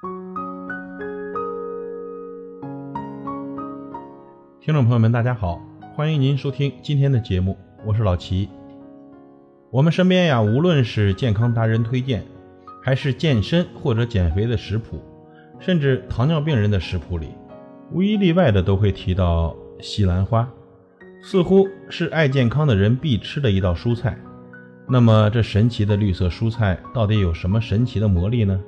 听众朋友们，大家好，欢迎您收听今天的节目，我是老齐。我们身边呀，无论是健康达人推荐，还是健身或者减肥的食谱，甚至糖尿病人的食谱里，无一例外的都会提到西兰花，似乎是爱健康的人必吃的一道蔬菜。那么，这神奇的绿色蔬菜到底有什么神奇的魔力呢？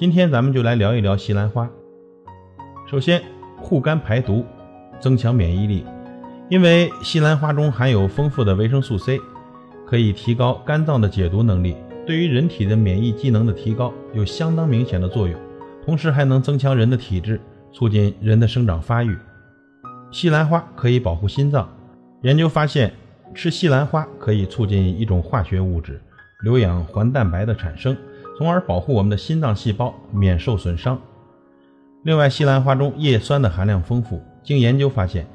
今天咱们就来聊一聊西兰花。首先，护肝排毒，增强免疫力，因为西兰花中含有丰富的维生素 C。可以提高肝脏的解毒能力，对于人体的免疫机能的提高有相当明显的作用，同时还能增强人的体质，促进人的生长发育。西兰花可以保护心脏，研究发现，吃西兰花可以促进一种化学物质硫氧环蛋白的产生，从而保护我们的心脏细胞免受损伤。另外，西兰花中叶酸的含量丰富，经研究发现。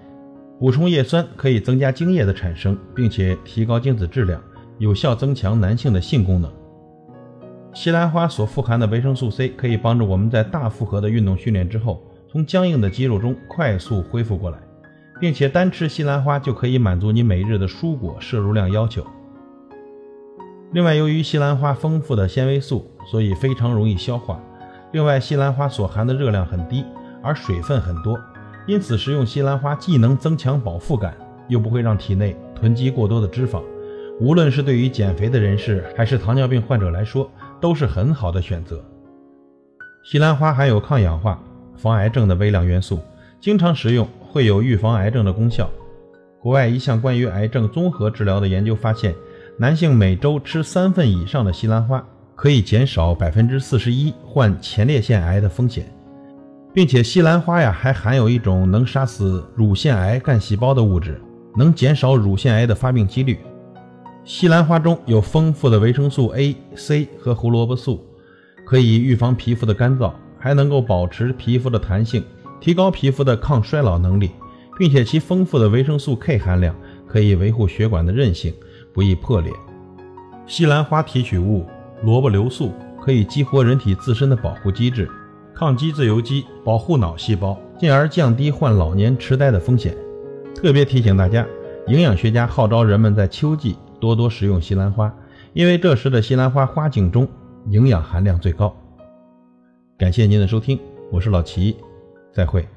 补充叶酸可以增加精液的产生，并且提高精子质量，有效增强男性的性功能。西兰花所富含的维生素 C 可以帮助我们在大负荷的运动训练之后，从僵硬的肌肉中快速恢复过来，并且单吃西兰花就可以满足你每日的蔬果摄入量要求。另外，由于西兰花丰富的纤维素，所以非常容易消化。另外，西兰花所含的热量很低，而水分很多。因此，食用西兰花既能增强饱腹感，又不会让体内囤积过多的脂肪。无论是对于减肥的人士，还是糖尿病患者来说，都是很好的选择。西兰花含有抗氧化、防癌症的微量元素，经常食用会有预防癌症的功效。国外一项关于癌症综合治疗的研究发现，男性每周吃三份以上的西兰花，可以减少百分之四十一患前列腺癌的风险。并且西兰花呀，还含有一种能杀死乳腺癌干细胞的物质，能减少乳腺癌的发病几率。西兰花中有丰富的维生素 A、C 和胡萝卜素，可以预防皮肤的干燥，还能够保持皮肤的弹性，提高皮肤的抗衰老能力，并且其丰富的维生素 K 含量可以维护血管的韧性，不易破裂。西兰花提取物萝卜硫素可以激活人体自身的保护机制。抗击自由基，保护脑细胞，进而降低患老年痴呆的风险。特别提醒大家，营养学家号召人们在秋季多多食用西兰花，因为这时的西兰花花茎中营养含量最高。感谢您的收听，我是老齐，再会。